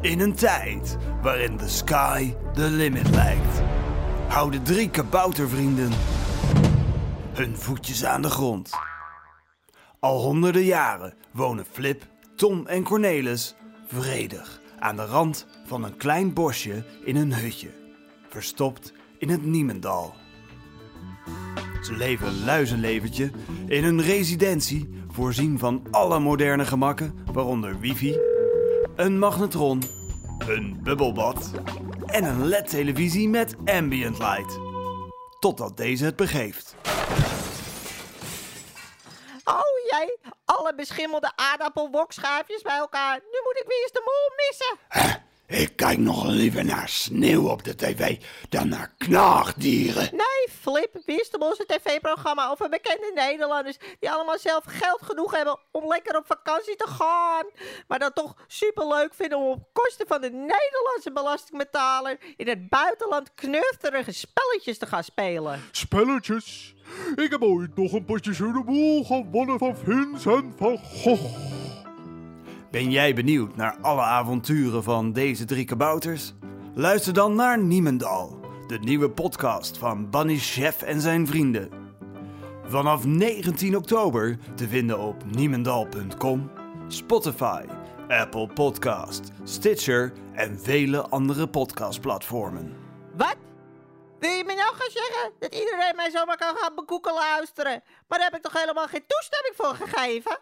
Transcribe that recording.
In een tijd waarin de sky the limit lijkt, houden drie kaboutervrienden hun voetjes aan de grond. Al honderden jaren wonen Flip, Tom en Cornelis vredig aan de rand van een klein bosje in een hutje, verstopt in het Niemendal. Ze leven een luizenleventje in een residentie voorzien van alle moderne gemakken, waaronder wifi, een magnetron, een bubbelbad en een LED-televisie met ambient light. Totdat deze het begeeft. Oh jee, alle beschimmelde aardappelwokschaafjes bij elkaar. Nu moet ik weer eens de mol missen. Ik kijk nog liever naar sneeuw op de tv dan naar knaagdieren. Nee, Flip, Wistem een tv-programma over bekende Nederlanders die allemaal zelf geld genoeg hebben om lekker op vakantie te gaan. Maar dat toch superleuk vinden om op kosten van de Nederlandse belastingbetaler in het buitenland knufterige spelletjes te gaan spelen. Spelletjes. Ik heb ooit nog een potje Zoeterboel gewonnen van Vincent van Gogh. Ben jij benieuwd naar alle avonturen van deze drie kabouters? Luister dan naar Niemendal, de nieuwe podcast van Bunny Chef en zijn vrienden. Vanaf 19 oktober te vinden op niemendal.com, Spotify, Apple Podcast, Stitcher en vele andere podcastplatformen. Wat? Wil je me nou gaan zeggen dat iedereen mij zomaar kan gaan bekoeken luisteren? Maar daar heb ik toch helemaal geen toestemming voor gegeven?